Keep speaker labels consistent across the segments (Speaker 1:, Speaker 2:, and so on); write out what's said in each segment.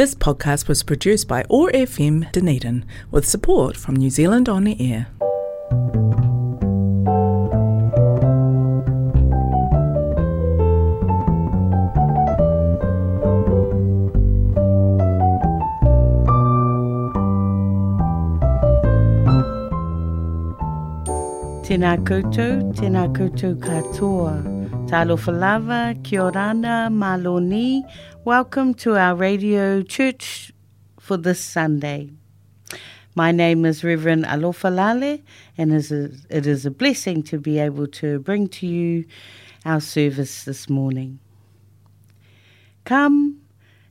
Speaker 1: This podcast was produced by OAR FM Dunedin with support from New Zealand On the Air.
Speaker 2: Tēnā koutou, tēnā koutou katoa. Talofa lava, kia orana, maloni. Welcome to our radio church for this Sunday. My name is Reverend Alofalale, and it is a blessing to be able to bring to you our service this morning. Come,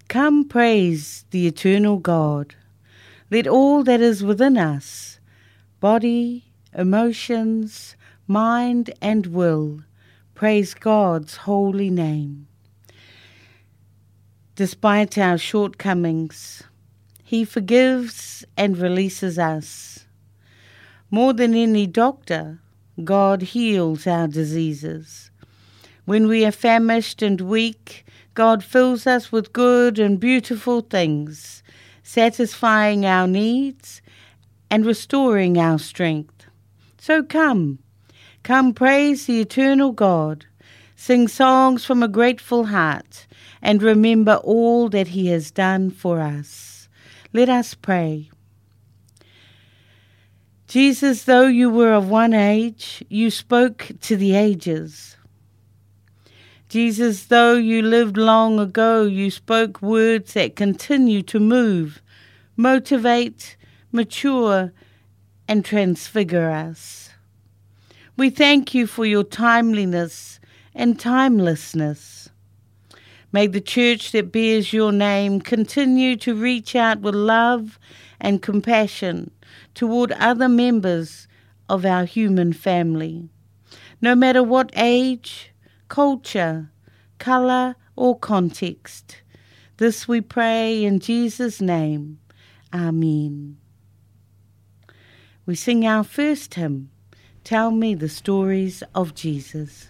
Speaker 2: come praise the eternal God. Let all that is within us, body, emotions, mind, and will praise God's holy name. Despite our shortcomings, He forgives and releases us. More than any doctor, God heals our diseases. When we are famished and weak, God fills us with good and beautiful things, satisfying our needs and restoring our strength. So come, come praise the eternal God, sing songs from a grateful heart, and remember all that He has done for us. Let us pray. Jesus, though you were of one age, you spoke to the ages. Jesus, though you lived long ago, you spoke words that continue to move, motivate, mature, and transfigure us. We thank you for your timeliness and timelessness. May the church that bears your name continue to reach out with love and compassion toward other members of our human family. No matter what age, culture, colour, or context. This we pray in Jesus' name. Amen. We sing our first hymn, Tell Me the Stories of Jesus.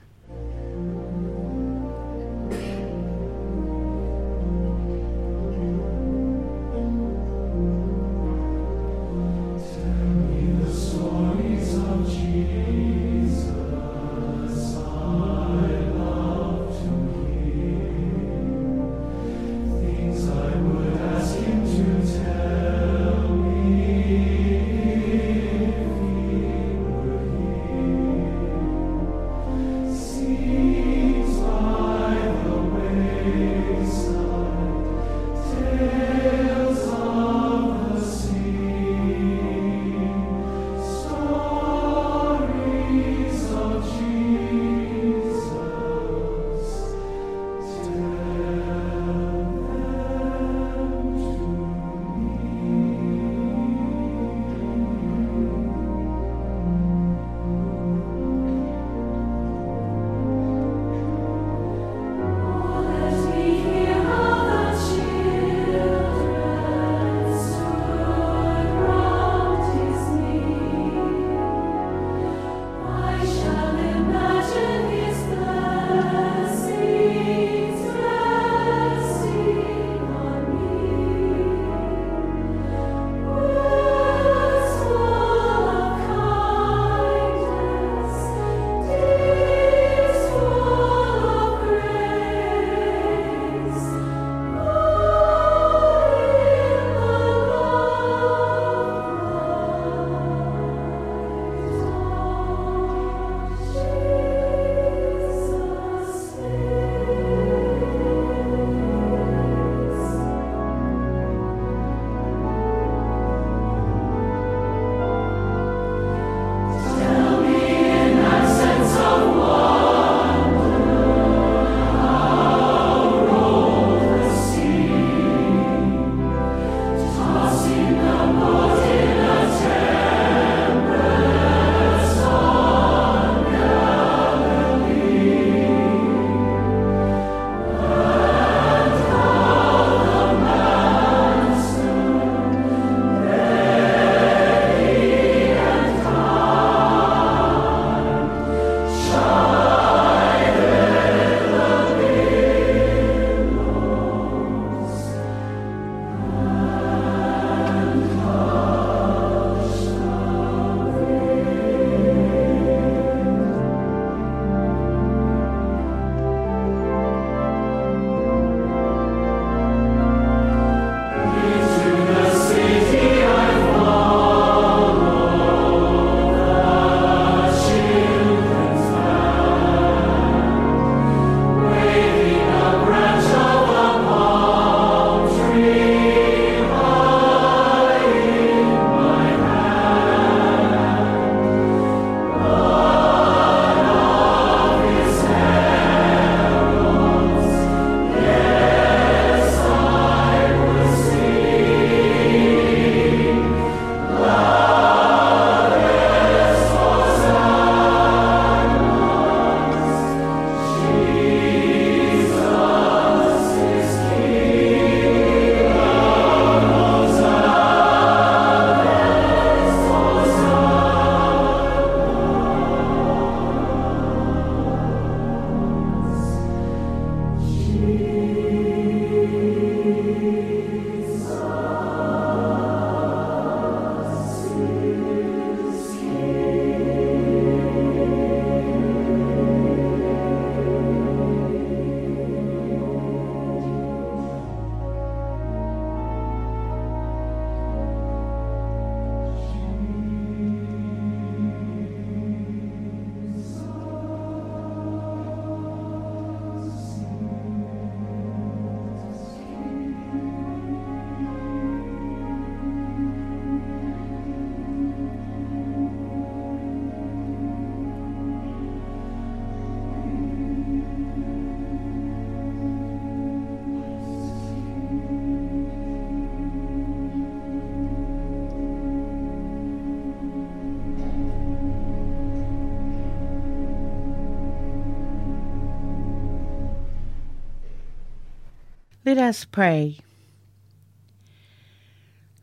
Speaker 3: Us pray.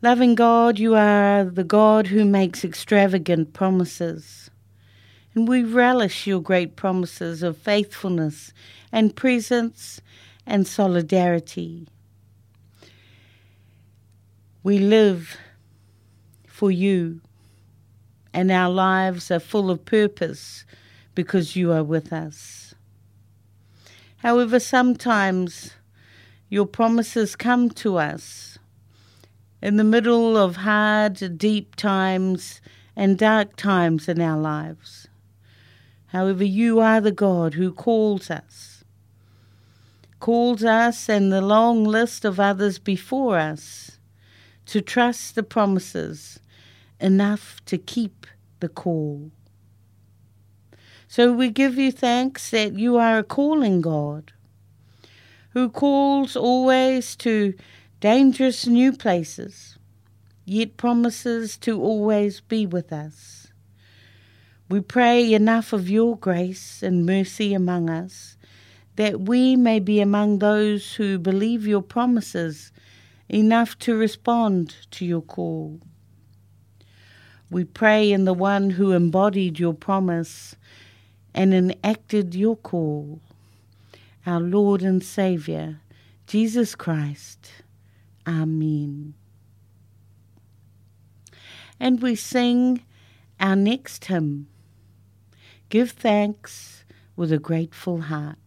Speaker 3: Loving God, you are the God who makes extravagant promises. And we relish your great promises of faithfulness and presence and solidarity. We live for you, and our lives are full of purpose because you are with us. However, sometimes your promises come to us in the middle of hard, deep times and dark times in our lives. However, you are the God who calls us, calls us and the long list of others before us to trust the promises enough to keep the call. So we give you thanks that you are a calling God who calls always to dangerous new places, yet promises to always be with us. We pray enough of your grace and mercy among us that we may be among those who believe your promises enough to respond to your call. We pray in the one who embodied your promise and enacted your call, our Lord and Saviour, Jesus Christ. Amen. And we sing our next hymn, Give Thanks with a Grateful Heart.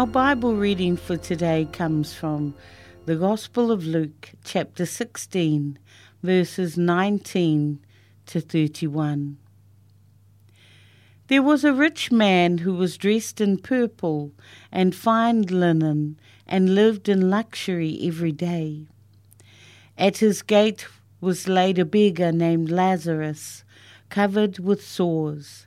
Speaker 3: Our Bible reading for today comes from the Gospel of Luke, chapter 16, verses 19
Speaker 2: to 31. There was a rich man who was dressed in purple and fine linen and lived in luxury every day. At his gate was laid a beggar named Lazarus, covered with sores,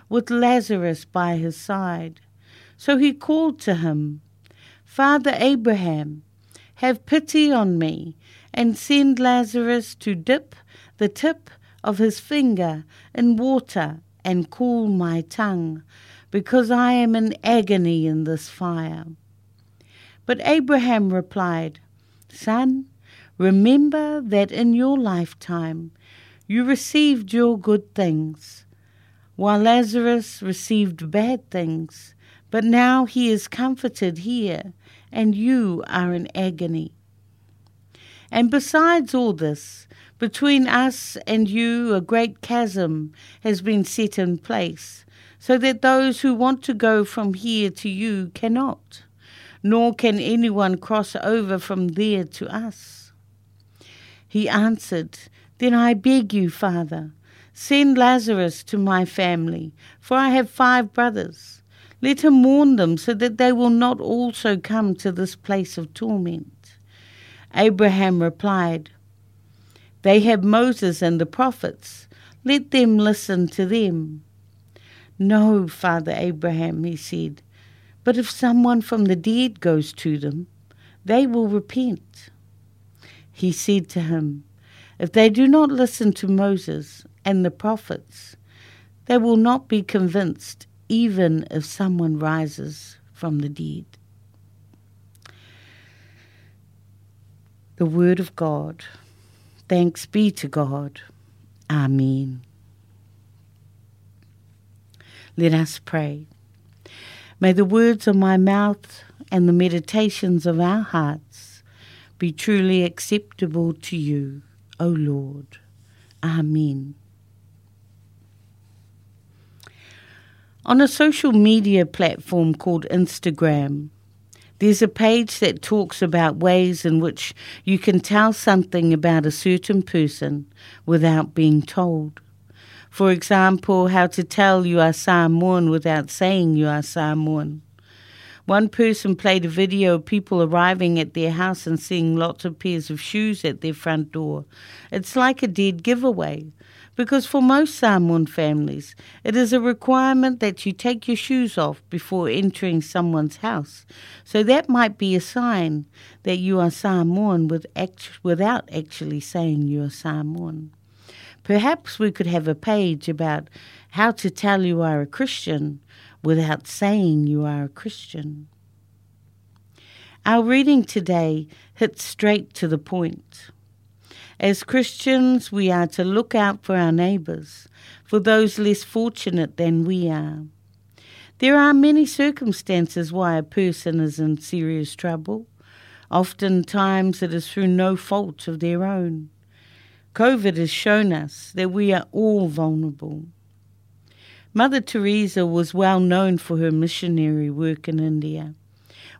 Speaker 2: with Lazarus by his side. So he called to him, Father Abraham, have pity on me, and send Lazarus to dip the tip of his finger in water and cool my tongue, because I am in agony in this fire. But Abraham replied, Son, remember that in your lifetime you received your good things, while Lazarus received bad things, but now he is comforted here, and you are in agony. And besides all this, between us and you, a great chasm has been set in place, so that those who want to go from here to you cannot, nor can anyone cross over from there to us. He answered, Then I beg you, Father, send Lazarus to my family, for I have five brothers. Let him warn them so that they will not also come to this place of torment. Abraham replied, they have Moses and the prophets. Let them listen to them. No, Father Abraham, he said, but if someone from the dead goes to them, they will repent. He said to him, If they do not listen to Moses and the prophets, they will not be convinced, even if someone rises from the dead. The Word of God. Thanks be to God. Amen. Let us pray. May the words of my mouth and the meditations of our hearts be truly acceptable to you, O Lord. Amen. On a social media platform called Instagram, there's a page that talks about ways in which you can tell something about a certain person without being told. For example, how to tell you are Samoan without saying you are Samoan. One person played a video of people arriving at their house and seeing lots of pairs of shoes at their front door. It's like a dead giveaway because for most Samoan families, it is a requirement that you take your shoes off before entering someone's house. So that might be a sign that you are Samoan with act- without actually saying you are Samoan. Perhaps we could have a page about how to tell you are a Christian without saying you are a Christian. Our reading today hits straight to the point. As Christians, we are to look out for our neighbours, for those less fortunate than we are. There are many circumstances why a person is in serious trouble. Oftentimes it is through no fault of their own. COVID has shown us that we are all vulnerable. Mother Teresa was well known for her missionary work in India.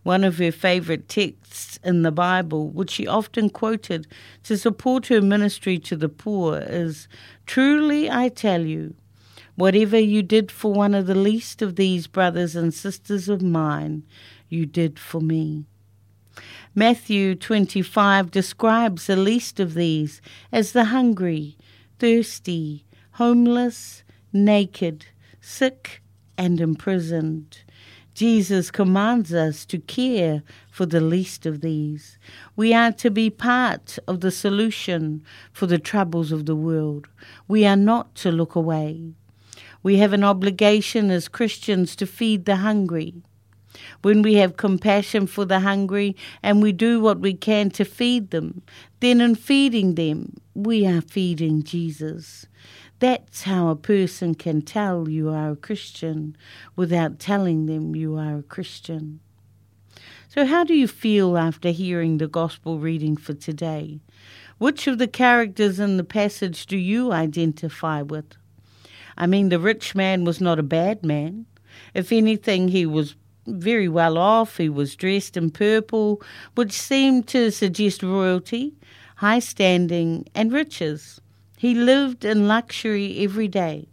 Speaker 2: One of her favourite texts in the Bible, which she often quoted to support her ministry to the poor, is Truly I tell you, whatever you did for one of the least of these brothers and sisters of mine, you did for me. Matthew 25 describes the least of these as the hungry, thirsty, homeless, naked, sick, and imprisoned. Jesus commands us to care for the least of these. We are to be part of the solution for the troubles of the world. We are not to look away. We have an obligation as Christians to feed the hungry. When we have compassion for the hungry and we do what we can to feed them, then in feeding them, we are feeding Jesus. That's how a person can tell you are a Christian without telling them you are a Christian. So, how do you feel after hearing the gospel reading for today? Which of the characters in the passage do you identify with? I mean, the rich man was not a bad man. If anything, he was very well off. He was dressed in purple, which seemed to suggest royalty, high standing, and riches. He lived in luxury every day.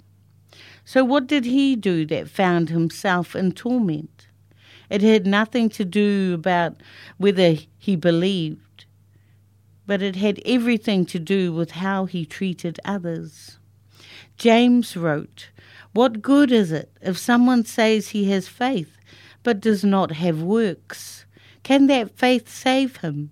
Speaker 2: So, what did he do that found himself in torment? It had nothing to do about whether he believed, but it had everything to do with how he treated others. James wrote, What good is it if someone says he has faith but does not have works? Can that faith save him?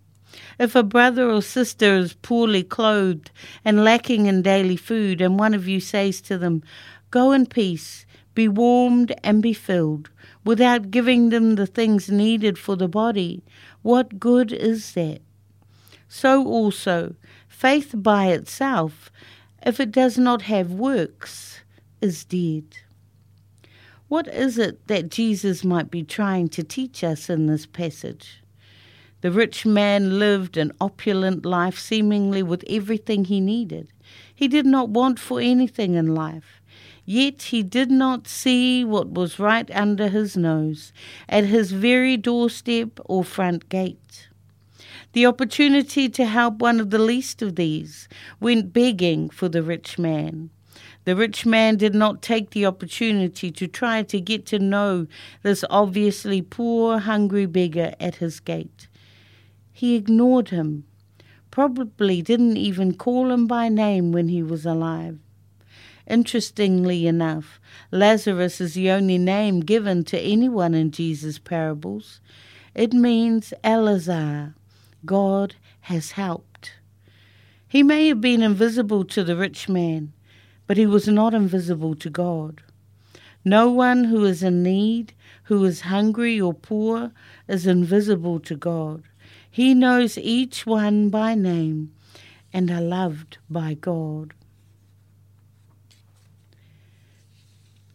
Speaker 2: If a brother or sister is poorly clothed and lacking in daily food, and one of you says to them, Go in peace, be warmed and be filled, without giving them the things needed for the body, what good is that? So also, faith by itself, if it does not have works, is dead. What is it that Jesus might be trying to teach us in this passage? The rich man lived an opulent life, seemingly with everything he needed. He did not want for anything in life. Yet he did not see what was right under his nose, at his very doorstep or front gate. The opportunity to help one of the least of these went begging for the rich man. The rich man did not take the opportunity to try to get to know this obviously poor, hungry beggar at his gate. He ignored him, probably didn't even call him by name when he was alive. Interestingly enough, Lazarus is the only name given to anyone in Jesus' parables. It means Elazar, God has helped. He may have been invisible to the rich man, but he was not invisible to God. No one who is in need, who is hungry or poor, is invisible to God. He knows each one by name and are loved by God.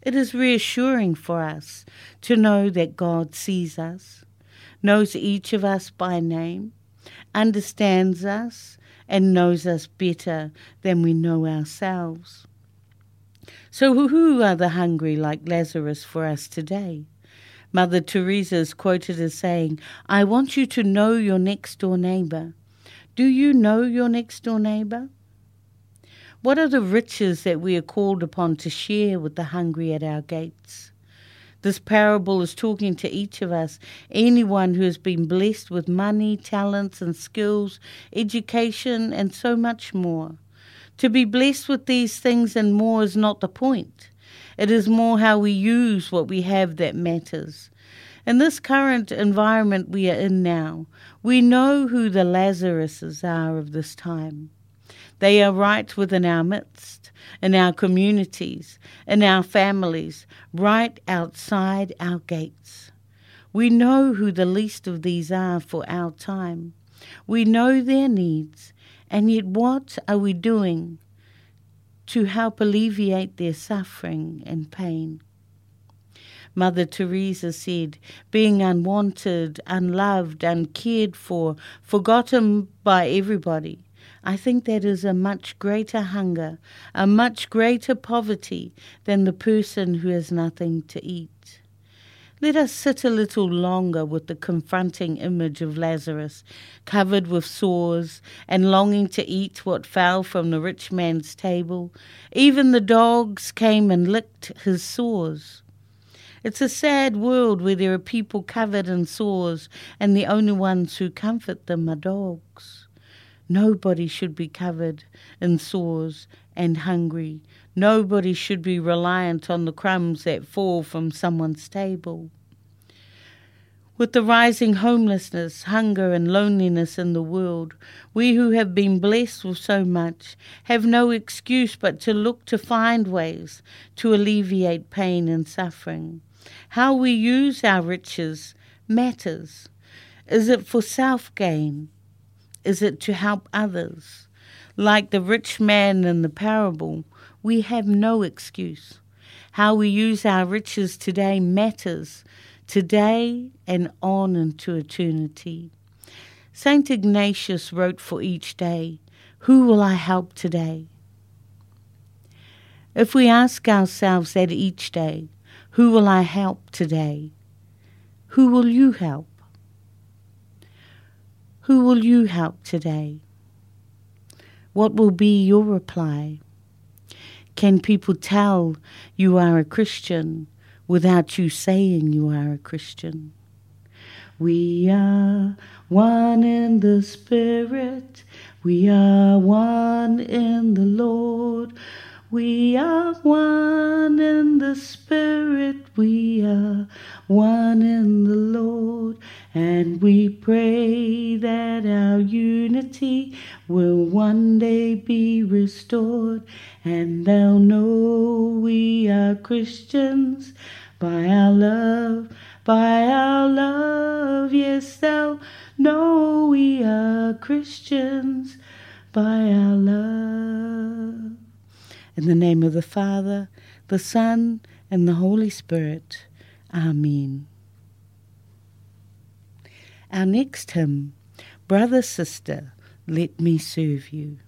Speaker 2: It is reassuring for us to know that God sees us, knows each of us by name, understands us, and knows us better than we know ourselves. So, who are the hungry like Lazarus for us today? Mother Teresa is quoted as saying, I want you to know your next door neighbour. Do you know your next door neighbour? What are the riches that we are called upon to share with the hungry at our gates? This parable is talking to each of us, anyone who has been blessed with money, talents, and skills, education, and so much more. To be blessed with these things and more is not the point. It is more how we use what we have that matters. In this current environment we are in now, we know who the Lazaruses are of this time. They are right within our midst, in our communities, in our families, right outside our gates. We know who the least of these are for our time. We know their needs, and yet what are we doing to help alleviate their suffering and pain? Mother Teresa said, being unwanted, unloved, uncared for, forgotten by everybody, I think that is a much greater hunger, a much greater poverty than the person who has nothing to eat. Let us sit a little longer with the confronting image of Lazarus, covered with sores and longing to eat what fell from the rich man's table. Even the dogs came and licked his sores. It's a sad world where there are people covered in sores, and the only ones who comfort them are dogs. Nobody should be covered in sores and hungry. Nobody should be reliant on the crumbs that fall from someone's table. With the rising homelessness, hunger, and loneliness in the world, we who have been blessed with so much have no excuse but to look to find ways to alleviate pain and suffering. How we use our riches matters. Is it for self gain? Is it to help others? Like the rich man in the parable, We have no excuse. How we use our riches today matters today and on into eternity. Saint Ignatius wrote for each day, Who will I help today? If we ask ourselves that each day, Who will I help today? Who will you help? Who will you help today? What will be your reply? Can people tell you are a Christian without you saying you are a Christian? We are one in the Spirit, we are one in the Lord. We are one in the Spirit, we are one in the Lord, and we pray that our unity will one day be restored, and they'll know we are Christians by our love, by our love, yes, they'll know we are Christians by our love. In the name of the Father, the Son, and the Holy Spirit. Amen. Our next hymn, Brother, Sister, Let Me Serve You.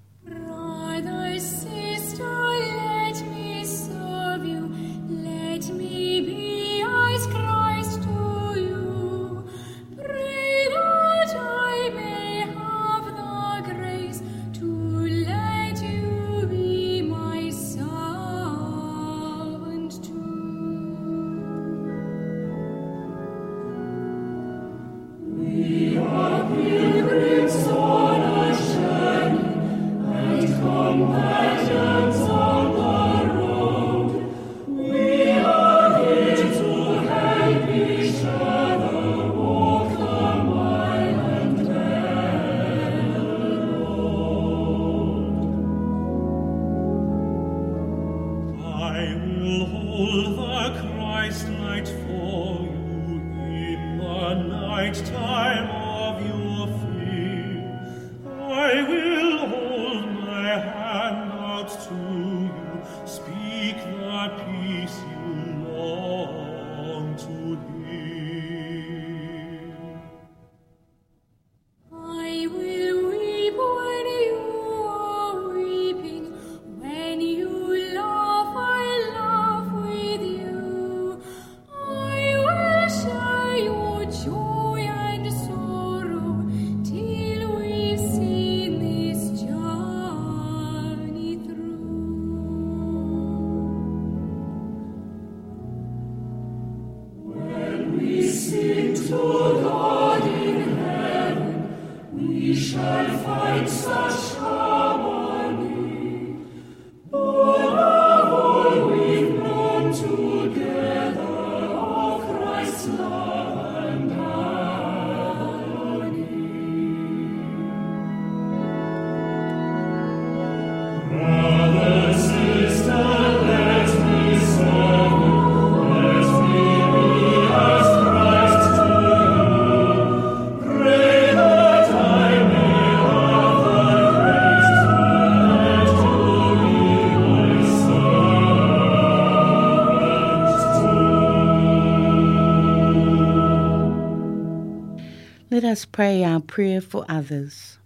Speaker 2: Us pray our prayer for others.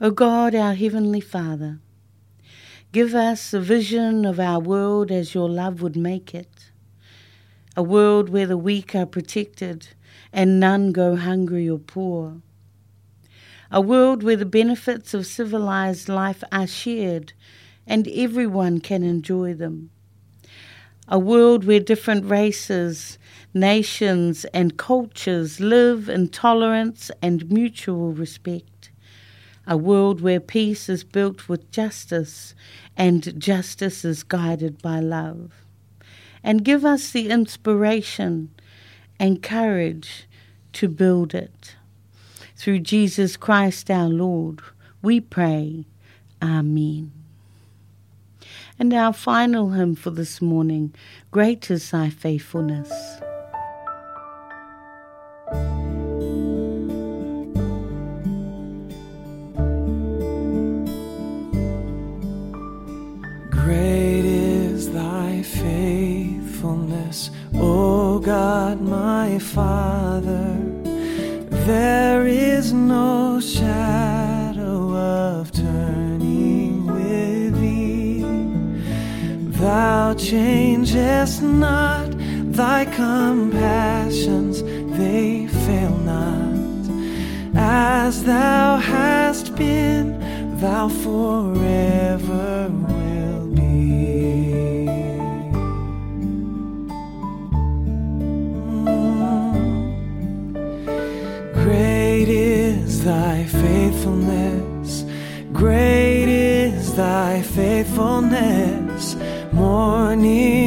Speaker 2: O God, our Heavenly Father, give us a vision of our world as your love would make it. A world where the weak are protected and none go hungry or poor. A world where the benefits of civilized life are shared and everyone can enjoy them. A world where different races, nations, and cultures live in tolerance and mutual respect. A world where peace is built with justice and justice is guided by love. And give us the inspiration and courage to build it. Through Jesus Christ our Lord, we pray. Amen. And our final hymn for this morning Great is thy faithfulness.
Speaker 4: Thy compassions, they fail not. As thou hast been, thou forever will be. Mm. Great is thy faithfulness, great is thy faithfulness. Morning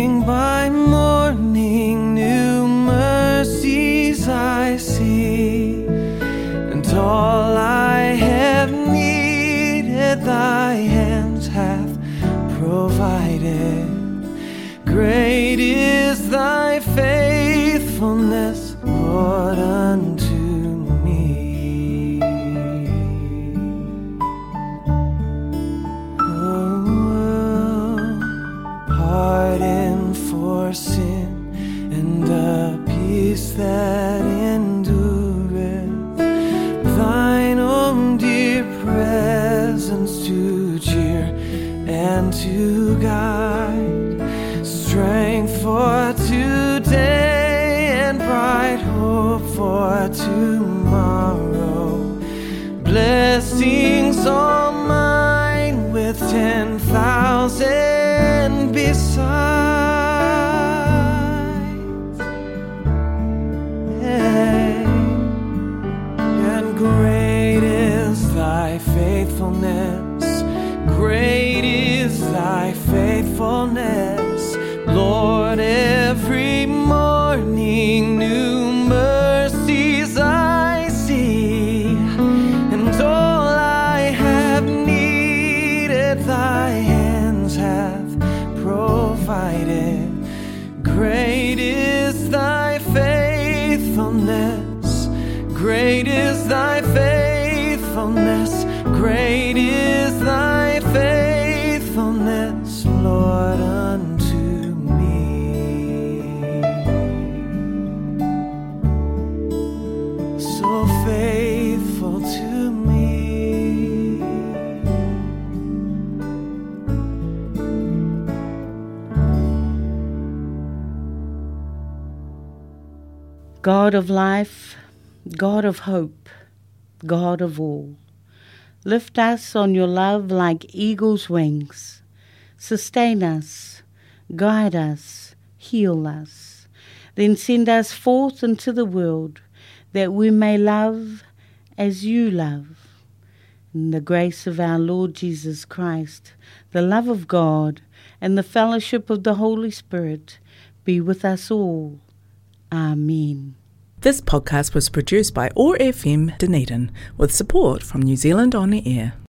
Speaker 4: For today and bright hope for tomorrow. Blessings all mine with ten thousand besides. Lord, unto me. So faithful to me.
Speaker 2: God of life, God of hope, God of all. Lift us on your love like eagle's wings. Sustain us, guide us, heal us. Then send us forth into the world that we may love as you love. In the grace of our Lord Jesus Christ, the love of God, and the fellowship of the Holy Spirit be with us all. Amen.
Speaker 1: This podcast was produced by OAR FM Dunedin with support from New Zealand On the Air.